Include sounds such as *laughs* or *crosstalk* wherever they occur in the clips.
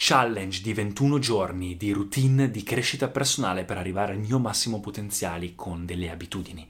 Challenge di 21 giorni di routine di crescita personale per arrivare al mio massimo potenziale con delle abitudini.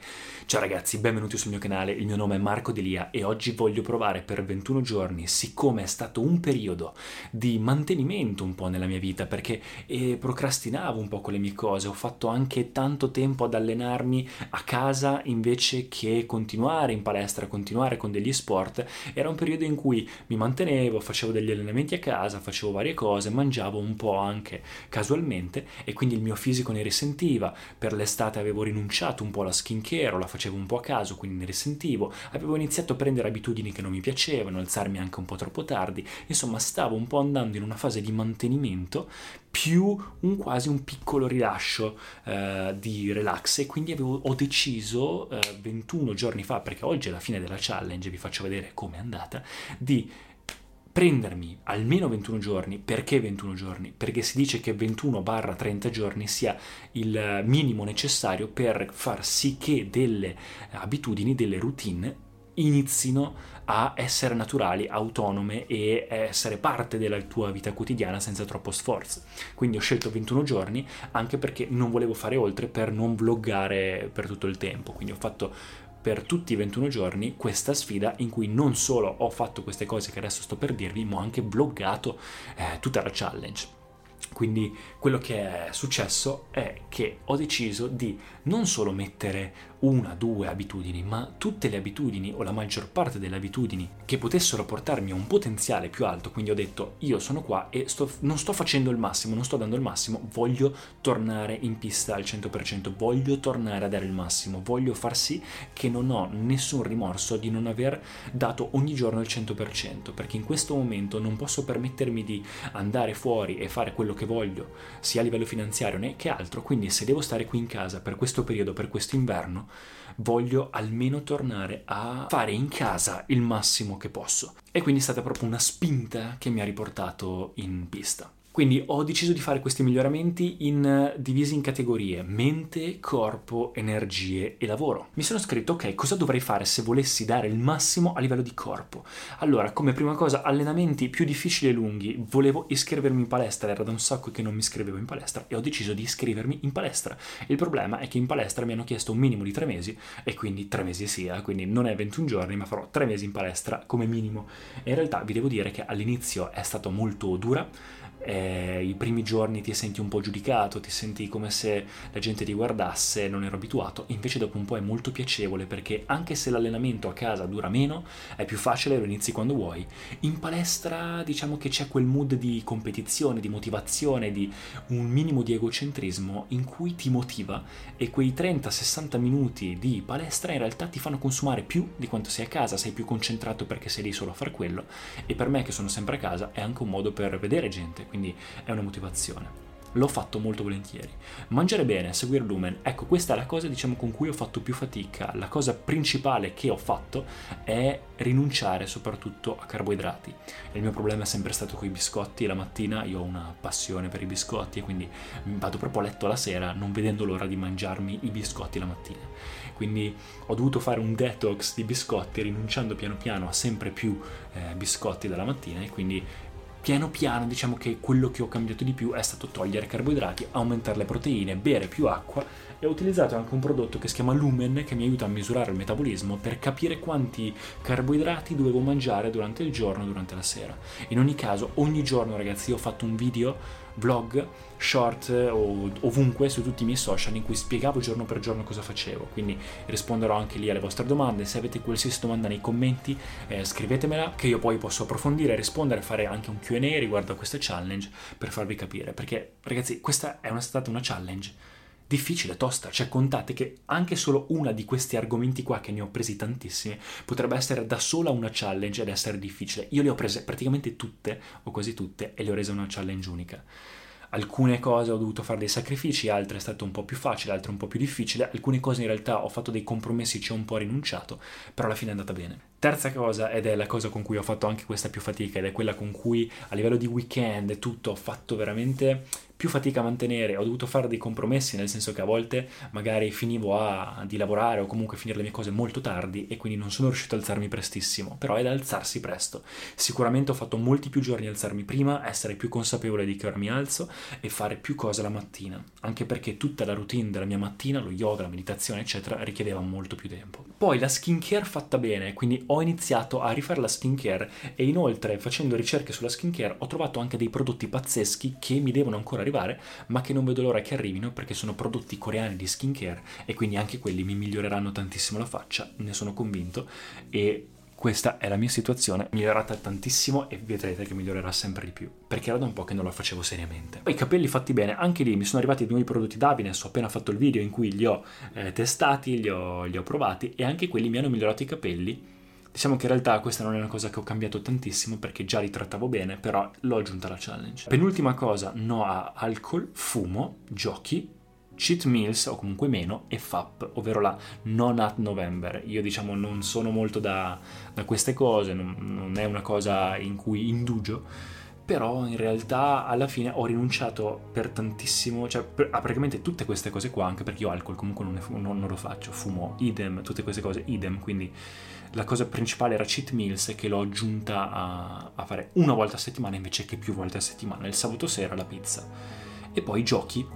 Ciao ragazzi, benvenuti sul mio canale, il mio nome è Marco Delia e oggi voglio provare per 21 giorni, siccome è stato un periodo di mantenimento un po' nella mia vita, perché eh, procrastinavo un po' con le mie cose, ho fatto anche tanto tempo ad allenarmi a casa invece che continuare in palestra, continuare con degli sport, era un periodo in cui mi mantenevo, facevo degli allenamenti a casa, facevo varie cose, mangiavo un po' anche casualmente e quindi il mio fisico ne risentiva, per l'estate avevo rinunciato un po' alla skincare, la facevo un po' a caso, quindi ne risentivo, avevo iniziato a prendere abitudini che non mi piacevano, alzarmi anche un po' troppo tardi, insomma stavo un po' andando in una fase di mantenimento più un quasi un piccolo rilascio eh, di relax. E quindi avevo, ho deciso eh, 21 giorni fa, perché oggi è la fine della challenge, vi faccio vedere com'è andata, di prendermi almeno 21 giorni. Perché 21 giorni? Perché si dice che 21-30 giorni sia il minimo necessario per far sì che delle abitudini, delle routine inizino a essere naturali, autonome e essere parte della tua vita quotidiana senza troppo sforzo. Quindi ho scelto 21 giorni anche perché non volevo fare oltre per non vloggare per tutto il tempo. Quindi ho fatto per tutti i 21 giorni questa sfida in cui non solo ho fatto queste cose che adesso sto per dirvi, ma ho anche vloggato eh, tutta la challenge. Quindi quello che è successo è che ho deciso di non solo mettere una, due abitudini, ma tutte le abitudini o la maggior parte delle abitudini che potessero portarmi a un potenziale più alto. Quindi ho detto io sono qua e sto, non sto facendo il massimo, non sto dando il massimo, voglio tornare in pista al 100%, voglio tornare a dare il massimo, voglio far sì che non ho nessun rimorso di non aver dato ogni giorno il 100%, perché in questo momento non posso permettermi di andare fuori e fare quello che voglio, sia a livello finanziario né che altro, quindi se devo stare qui in casa per questo periodo, per questo inverno, voglio almeno tornare a fare in casa il massimo che posso. E quindi è stata proprio una spinta che mi ha riportato in pista. Quindi ho deciso di fare questi miglioramenti in, eh, divisi in categorie mente, corpo, energie e lavoro. Mi sono scritto ok, cosa dovrei fare se volessi dare il massimo a livello di corpo? Allora, come prima cosa, allenamenti più difficili e lunghi. Volevo iscrivermi in palestra, era da un sacco che non mi iscrivevo in palestra e ho deciso di iscrivermi in palestra. Il problema è che in palestra mi hanno chiesto un minimo di tre mesi e quindi tre mesi sia, quindi non è 21 giorni, ma farò tre mesi in palestra come minimo. E in realtà vi devo dire che all'inizio è stato molto dura eh, i primi giorni ti senti un po' giudicato, ti senti come se la gente ti guardasse, non ero abituato, invece dopo un po' è molto piacevole perché anche se l'allenamento a casa dura meno, è più facile, lo inizi quando vuoi. In palestra diciamo che c'è quel mood di competizione, di motivazione, di un minimo di egocentrismo in cui ti motiva e quei 30-60 minuti di palestra in realtà ti fanno consumare più di quanto sei a casa, sei più concentrato perché sei lì solo a fare quello e per me che sono sempre a casa è anche un modo per vedere gente quindi è una motivazione. L'ho fatto molto volentieri. Mangiare bene, seguire Lumen, ecco questa è la cosa diciamo con cui ho fatto più fatica. La cosa principale che ho fatto è rinunciare soprattutto a carboidrati. Il mio problema è sempre stato con i biscotti la mattina, io ho una passione per i biscotti e quindi vado proprio a letto la sera non vedendo l'ora di mangiarmi i biscotti la mattina. Quindi ho dovuto fare un detox di biscotti rinunciando piano piano a sempre più eh, biscotti dalla mattina e quindi piano piano diciamo che quello che ho cambiato di più è stato togliere carboidrati, aumentare le proteine, bere più acqua e ho utilizzato anche un prodotto che si chiama Lumen che mi aiuta a misurare il metabolismo per capire quanti carboidrati dovevo mangiare durante il giorno e durante la sera. In ogni caso, ogni giorno ragazzi ho fatto un video vlog, short o ovunque su tutti i miei social in cui spiegavo giorno per giorno cosa facevo. Quindi risponderò anche lì alle vostre domande. Se avete qualsiasi domanda nei commenti, eh, scrivetemela che io poi posso approfondire, rispondere, fare anche un QA riguardo a questa challenge per farvi capire. Perché ragazzi, questa è una, stata una challenge difficile, tosta, cioè contate che anche solo una di questi argomenti qua, che ne ho presi tantissimi, potrebbe essere da sola una challenge ed essere difficile. Io le ho prese praticamente tutte, o quasi tutte, e le ho rese una challenge unica alcune cose ho dovuto fare dei sacrifici, altre è stato un po' più facile, altre un po' più difficile, alcune cose in realtà ho fatto dei compromessi, ci ho un po' rinunciato, però alla fine è andata bene. Terza cosa, ed è la cosa con cui ho fatto anche questa più fatica, ed è quella con cui a livello di weekend e tutto ho fatto veramente più fatica a mantenere, ho dovuto fare dei compromessi, nel senso che a volte magari finivo a, di lavorare o comunque finire le mie cose molto tardi e quindi non sono riuscito ad alzarmi prestissimo, però è da alzarsi presto. Sicuramente ho fatto molti più giorni alzarmi prima, essere più consapevole di che ora mi alzo e fare più cose la mattina, anche perché tutta la routine della mia mattina, lo yoga, la meditazione, eccetera, richiedeva molto più tempo. Poi la skincare fatta bene, quindi ho iniziato a rifare la skincare e inoltre facendo ricerche sulla skincare ho trovato anche dei prodotti pazzeschi che mi devono ancora arrivare, ma che non vedo l'ora che arrivino perché sono prodotti coreani di skincare e quindi anche quelli mi miglioreranno tantissimo la faccia, ne sono convinto e questa è la mia situazione, migliorata tantissimo e vedrete che migliorerà sempre di più, perché era da un po' che non lo facevo seriamente. Poi i capelli fatti bene, anche lì mi sono arrivati nuovi prodotti d'Abines, ho appena fatto il video in cui li ho eh, testati, li ho, li ho provati e anche quelli mi hanno migliorato i capelli Diciamo che in realtà questa non è una cosa che ho cambiato tantissimo perché già li trattavo bene, però l'ho aggiunta alla challenge. Penultima cosa, no a alcol, fumo, giochi, cheat meals o comunque meno e FAP, ovvero la non at November. Io diciamo non sono molto da, da queste cose, non, non è una cosa in cui indugio però in realtà alla fine ho rinunciato per tantissimo, cioè per, a praticamente tutte queste cose qua, anche perché io alcol comunque non, ne, non, non, lo faccio, fumo idem, tutte queste cose idem, quindi la cosa principale era cheat meals che l'ho aggiunta a, a fare una volta a settimana invece che più volte a settimana, il sabato sera la pizza. E poi giochi,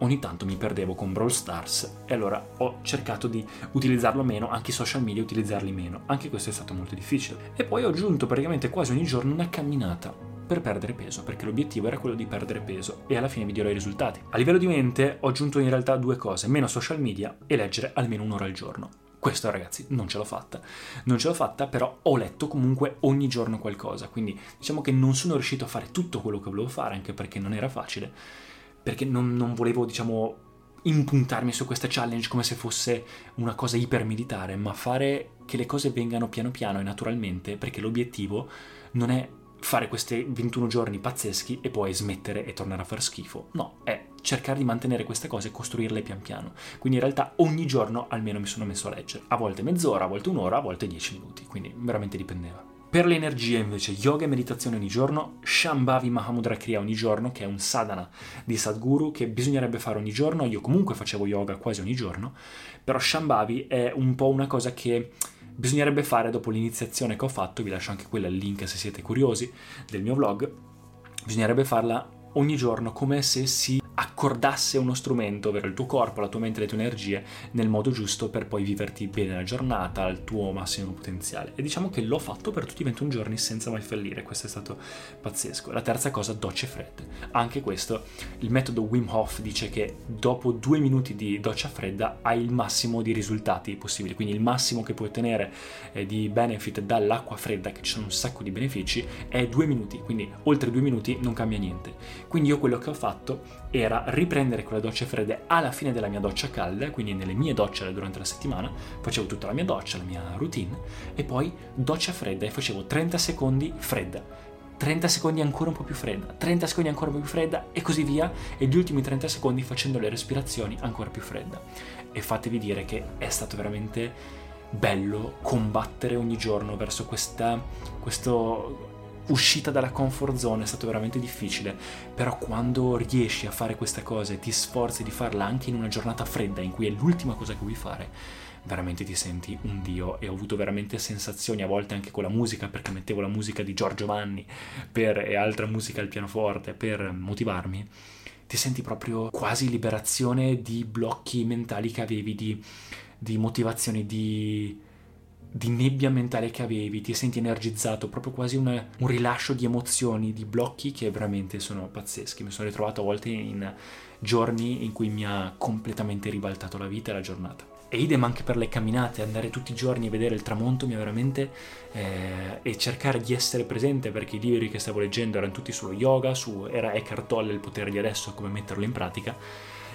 ogni tanto mi perdevo con Brawl Stars e allora ho cercato di utilizzarlo meno, anche i social media utilizzarli meno, anche questo è stato molto difficile. E poi ho aggiunto praticamente quasi ogni giorno una camminata per perdere peso, perché l'obiettivo era quello di perdere peso e alla fine vi dirò i risultati. A livello di mente ho aggiunto in realtà due cose, meno social media e leggere almeno un'ora al giorno. Questo ragazzi non ce l'ho fatta. Non ce l'ho fatta, però ho letto comunque ogni giorno qualcosa, quindi diciamo che non sono riuscito a fare tutto quello che volevo fare, anche perché non era facile, perché non, non volevo, diciamo, impuntarmi su questa challenge come se fosse una cosa ipermilitare, ma fare che le cose vengano piano piano e naturalmente, perché l'obiettivo non è fare questi 21 giorni pazzeschi e poi smettere e tornare a far schifo. No, è cercare di mantenere queste cose e costruirle pian piano. Quindi in realtà ogni giorno almeno mi sono messo a leggere. A volte mezz'ora, a volte un'ora, a volte 10 minuti. Quindi veramente dipendeva. Per le energie invece, yoga e meditazione ogni giorno, Shambhavi Mahamudra Kriya ogni giorno, che è un sadhana di Sadhguru che bisognerebbe fare ogni giorno. Io comunque facevo yoga quasi ogni giorno, però Shambhavi è un po' una cosa che bisognerebbe fare dopo l'iniziazione che ho fatto, vi lascio anche quella il link se siete curiosi del mio vlog, bisognerebbe farla ogni giorno come se si a accordasse uno strumento, ovvero il tuo corpo, la tua mente, le tue energie, nel modo giusto per poi viverti bene la giornata al tuo massimo potenziale. E diciamo che l'ho fatto per tutti i 21 giorni senza mai fallire, questo è stato pazzesco. La terza cosa, docce fredde. Anche questo, il metodo Wim Hof dice che dopo due minuti di doccia fredda hai il massimo di risultati possibili, quindi il massimo che puoi ottenere eh, di benefit dall'acqua fredda, che ci sono un sacco di benefici, è due minuti, quindi oltre due minuti non cambia niente. Quindi io quello che ho fatto era riprendere quelle docce fredde alla fine della mia doccia calda, quindi nelle mie docce durante la settimana, facevo tutta la mia doccia, la mia routine, e poi doccia fredda e facevo 30 secondi fredda. 30 secondi ancora un po' più fredda, 30 secondi ancora un po' più fredda e così via, e gli ultimi 30 secondi facendo le respirazioni ancora più fredda. E fatevi dire che è stato veramente bello combattere ogni giorno verso questa, questo uscita dalla comfort zone è stato veramente difficile, però quando riesci a fare queste cose e ti sforzi di farla anche in una giornata fredda in cui è l'ultima cosa che vuoi fare, veramente ti senti un dio e ho avuto veramente sensazioni a volte anche con la musica perché mettevo la musica di Giorgio Vanni per, e altra musica al pianoforte per motivarmi. Ti senti proprio quasi liberazione di blocchi mentali che avevi, di, di motivazioni, di di nebbia mentale che avevi, ti senti energizzato, proprio quasi una, un rilascio di emozioni, di blocchi che veramente sono pazzeschi. Mi sono ritrovato a volte in giorni in cui mi ha completamente ribaltato la vita e la giornata. E idem anche per le camminate, andare tutti i giorni a vedere il tramonto mi ha veramente... Eh, e cercare di essere presente perché i libri che stavo leggendo erano tutti sullo yoga, su, era Eckhart Tolle il potere di adesso, come metterlo in pratica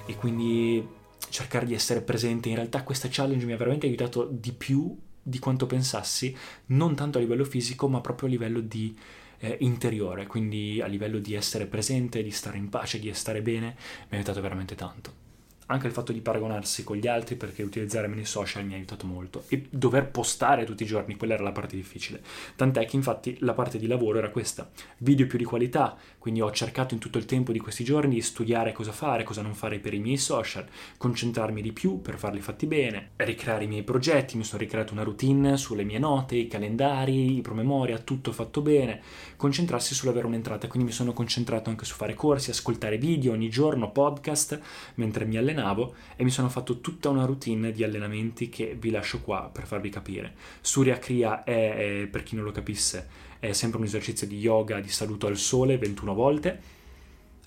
e quindi cercare di essere presente. In realtà questa challenge mi ha veramente aiutato di più di quanto pensassi, non tanto a livello fisico, ma proprio a livello di eh, interiore, quindi a livello di essere presente, di stare in pace, di stare bene, mi ha aiutato veramente tanto anche il fatto di paragonarsi con gli altri perché utilizzare meno i social mi ha aiutato molto. E dover postare tutti i giorni, quella era la parte difficile. Tant'è che infatti la parte di lavoro era questa, video più di qualità, quindi ho cercato in tutto il tempo di questi giorni di studiare cosa fare, cosa non fare per i miei social, concentrarmi di più per farli fatti bene, ricreare i miei progetti, mi sono ricreato una routine sulle mie note, i calendari, i promemoria, tutto fatto bene, concentrarsi sull'avere un'entrata, quindi mi sono concentrato anche su fare corsi, ascoltare video ogni giorno, podcast, mentre mi allenavo allenavo e mi sono fatto tutta una routine di allenamenti che vi lascio qua per farvi capire. Surya Kriya è, è, per chi non lo capisse, è sempre un esercizio di yoga di saluto al sole 21 volte.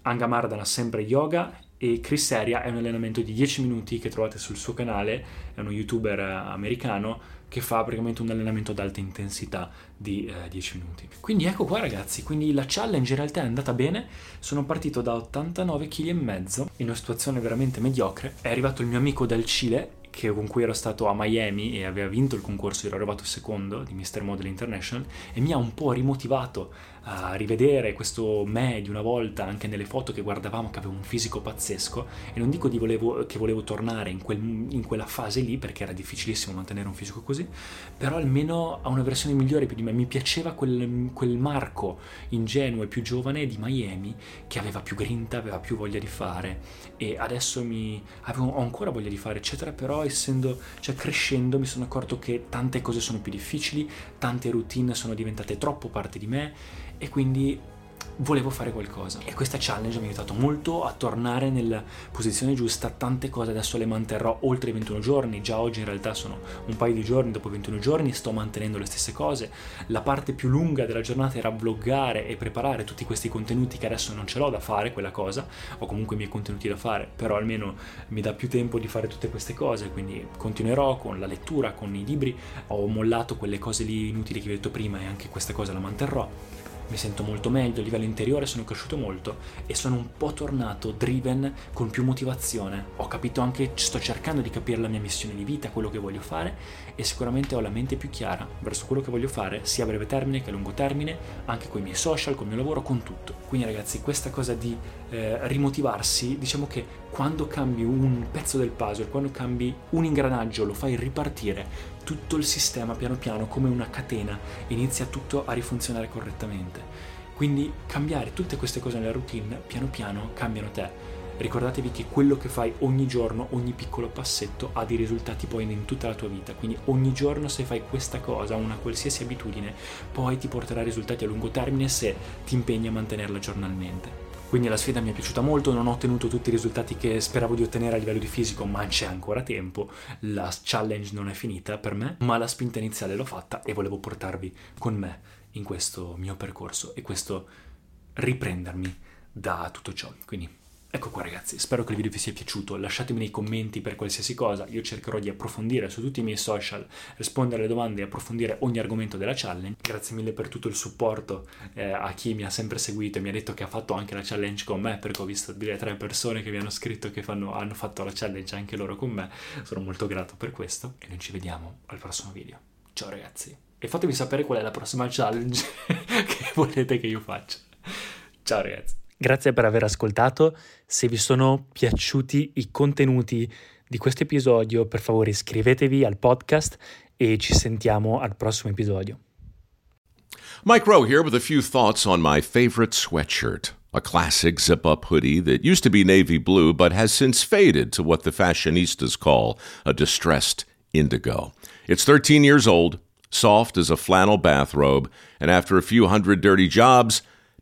Angamardana sempre yoga e Chris Seria è un allenamento di 10 minuti che trovate sul suo canale, è uno youtuber americano che fa praticamente un allenamento ad alta intensità di eh, 10 minuti. Quindi ecco qua ragazzi, quindi la challenge in realtà è andata bene, sono partito da 89 kg in una situazione veramente mediocre, è arrivato il mio amico dal Cile che, con cui ero stato a Miami e aveva vinto il concorso, ero arrivato secondo di Mr. Model International e mi ha un po' rimotivato a rivedere questo me di una volta anche nelle foto che guardavamo che avevo un fisico pazzesco e non dico volevo, che volevo tornare in, quel, in, quella fase lì perché era difficilissimo mantenere un fisico così però almeno a una versione migliore più di me mi piaceva quel, quel Marco ingenuo e più giovane di Miami che aveva più grinta aveva più voglia di fare e adesso mi, avevo, ho ancora voglia di fare eccetera però essendo cioè crescendo mi sono accorto che tante cose sono più difficili tante routine sono diventate troppo parte di me e quindi volevo fare qualcosa. E questa challenge mi ha aiutato molto a tornare nella posizione giusta. Tante cose adesso le manterrò oltre i 21 giorni. Già oggi in realtà sono un paio di giorni dopo 21 giorni sto mantenendo le stesse cose. La parte più lunga della giornata era vloggare e preparare tutti questi contenuti che adesso non ce l'ho da fare quella cosa. Ho comunque i miei contenuti da fare però almeno mi dà più tempo di fare tutte queste cose. Quindi continuerò con la lettura con i libri. Ho mollato quelle cose lì inutili che vi ho detto prima e anche questa cosa la manterrò mi sento molto meglio, a livello interiore sono cresciuto molto e sono un po' tornato driven con più motivazione. Ho capito anche, sto cercando di capire la mia missione di vita, quello che voglio fare e sicuramente ho la mente più chiara verso quello che voglio fare, sia a breve termine che a lungo termine, anche con i miei social, con il mio lavoro, con tutto. Quindi ragazzi, questa cosa di eh, rimotivarsi, diciamo che quando cambi un pezzo del puzzle, quando cambi un ingranaggio, lo fai ripartire, tutto il sistema piano piano come una catena inizia tutto a rifunzionare correttamente. Quindi cambiare tutte queste cose nella routine piano piano cambiano te. Ricordatevi che quello che fai ogni giorno, ogni piccolo passetto ha dei risultati poi in tutta la tua vita. Quindi ogni giorno se fai questa cosa, una qualsiasi abitudine, poi ti porterà risultati a lungo termine se ti impegni a mantenerla giornalmente. Quindi la sfida mi è piaciuta molto, non ho ottenuto tutti i risultati che speravo di ottenere a livello di fisico, ma c'è ancora tempo, la challenge non è finita per me, ma la spinta iniziale l'ho fatta e volevo portarvi con me in questo mio percorso e questo riprendermi da tutto ciò. Quindi Ecco qua ragazzi, spero che il video vi sia piaciuto, lasciatemi nei commenti per qualsiasi cosa, io cercherò di approfondire su tutti i miei social, rispondere alle domande e approfondire ogni argomento della challenge. Grazie mille per tutto il supporto eh, a chi mi ha sempre seguito e mi ha detto che ha fatto anche la challenge con me, perché ho visto delle tre persone che mi hanno scritto che fanno, hanno fatto la challenge anche loro con me, sono molto grato per questo e noi ci vediamo al prossimo video. Ciao ragazzi e fatemi sapere qual è la prossima challenge *laughs* che volete che io faccia. Ciao ragazzi. Grazie per aver ascoltato. Se vi sono piaciuti i contenuti di questo episodio, per favore iscrivetevi al podcast e ci sentiamo al prossimo episodio. Mike Rowe here with a few thoughts on my favorite sweatshirt. A classic zip up hoodie that used to be navy blue but has since faded to what the fashionistas call a distressed indigo. It's 13 years old, soft as a flannel bathrobe, and after a few hundred dirty jobs,